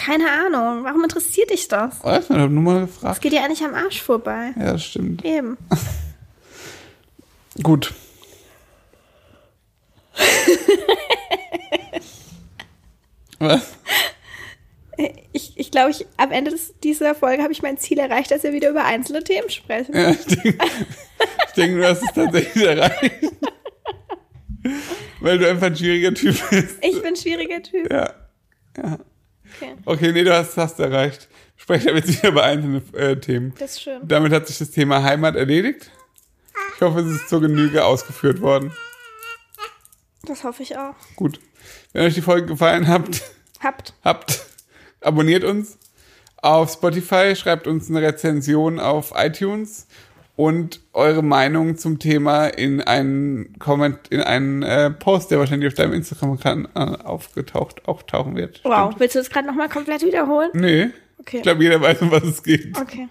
Keine Ahnung. Warum interessiert dich das? Weiß nicht, ich hab nur mal gefragt. geht dir eigentlich am Arsch vorbei. Ja, das stimmt. Eben. Gut. Was? Ich, ich glaube, ich, am Ende des, dieser Folge habe ich mein Ziel erreicht, dass wir wieder über einzelne Themen sprechen. Ja, ich denke, denk, du hast es tatsächlich erreicht. Weil du einfach ein schwieriger Typ bist. Ich bin ein schwieriger Typ. Ja. ja. Okay, Okay, nee, du hast es erreicht. Sprechen wir jetzt wieder über einzelne äh, Themen. das ist schön. Damit hat sich das Thema Heimat erledigt. Ich hoffe, es ist zur Genüge ausgeführt worden. Das hoffe ich auch. Gut. Wenn euch die Folge gefallen habt, Habt. habt, abonniert uns auf Spotify, schreibt uns eine Rezension auf iTunes und eure Meinung zum Thema in einen Comment, in einen äh, Post, der wahrscheinlich auf deinem Instagram-Kanal aufgetaucht, auftauchen wird. Wow. Willst du das gerade nochmal komplett wiederholen? Nee. Okay. Ich glaube, jeder weiß, um was es geht. Okay.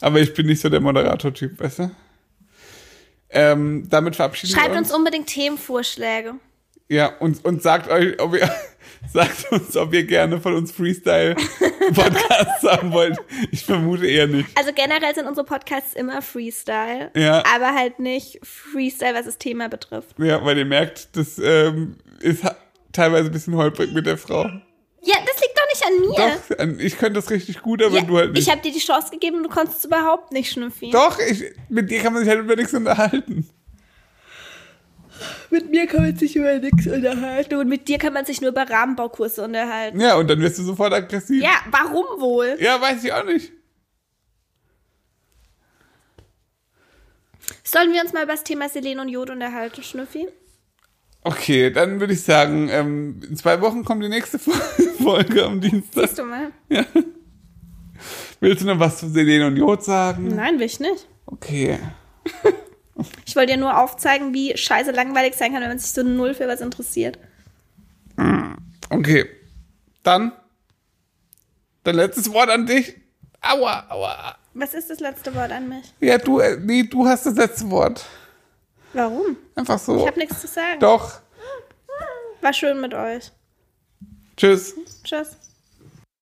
Aber ich bin nicht so der Moderator-Typ, weißt du? Ähm, damit verabschieden Schreibt wir uns unbedingt Themenvorschläge. Ja, und, und sagt euch, ob ihr, sagt uns, ob ihr gerne von uns Freestyle-Podcasts haben wollt. Ich vermute eher nicht. Also generell sind unsere Podcasts immer Freestyle. Ja. Aber halt nicht Freestyle, was das Thema betrifft. Ja, weil ihr merkt, das ähm, ist teilweise ein bisschen holprig mit der Frau. Ja, das liegt doch nicht an mir. Doch, an- ich könnte das richtig gut, aber ja, du halt nicht. ich habe dir die Chance gegeben und du konntest es überhaupt nicht, Schnüffi. Doch, ich, mit dir kann man sich halt über nichts unterhalten. Mit mir kann man sich über nichts unterhalten. Und mit dir kann man sich nur über Rahmenbaukurse unterhalten. Ja, und dann wirst du sofort aggressiv. Ja, warum wohl? Ja, weiß ich auch nicht. Sollen wir uns mal über das Thema Selen und Jod unterhalten, Schnüffi? Okay, dann würde ich sagen, ähm, in zwei Wochen kommt die nächste Folge am Dienstag. Siehst du mal? Willst du noch was zu Selene und Jod sagen? Nein, will ich nicht. Okay. Ich wollte dir nur aufzeigen, wie scheiße langweilig sein kann, wenn man sich so null für was interessiert. Okay. Dann. Dein letztes Wort an dich. Aua, aua. Was ist das letzte Wort an mich? Ja, du, äh, nee, du hast das letzte Wort. Warum? Einfach Ich so. habe nichts zu sagen. Doch. War schön mit euch. Tschüss. Tschüss.